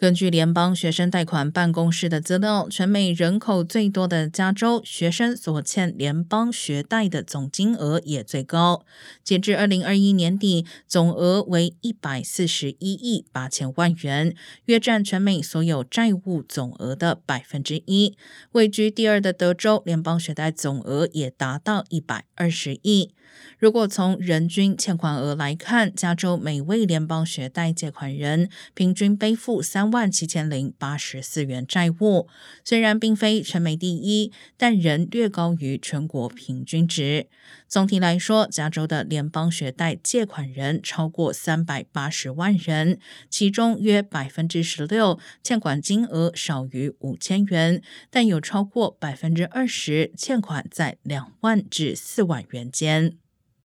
根据联邦学生贷款办公室的资料，全美人口最多的加州学生所欠联邦学贷的总金额也最高。截至二零二一年底，总额为一百四十一亿八千万元，约占全美所有债务总额的百分之一。位居第二的德州联邦学贷总额也达到一百二十亿。如果从人均欠款额来看，加州每位联邦学贷借款人平均背负三万七千零八十四元债务。虽然并非全美第一，但仍略高于全国平均值。总体来说，加州的联邦学贷借款人超过三百八十万人，其中约百分之十六欠款金额少于五千元，但有超过百分之二十欠款在两万至四万元间。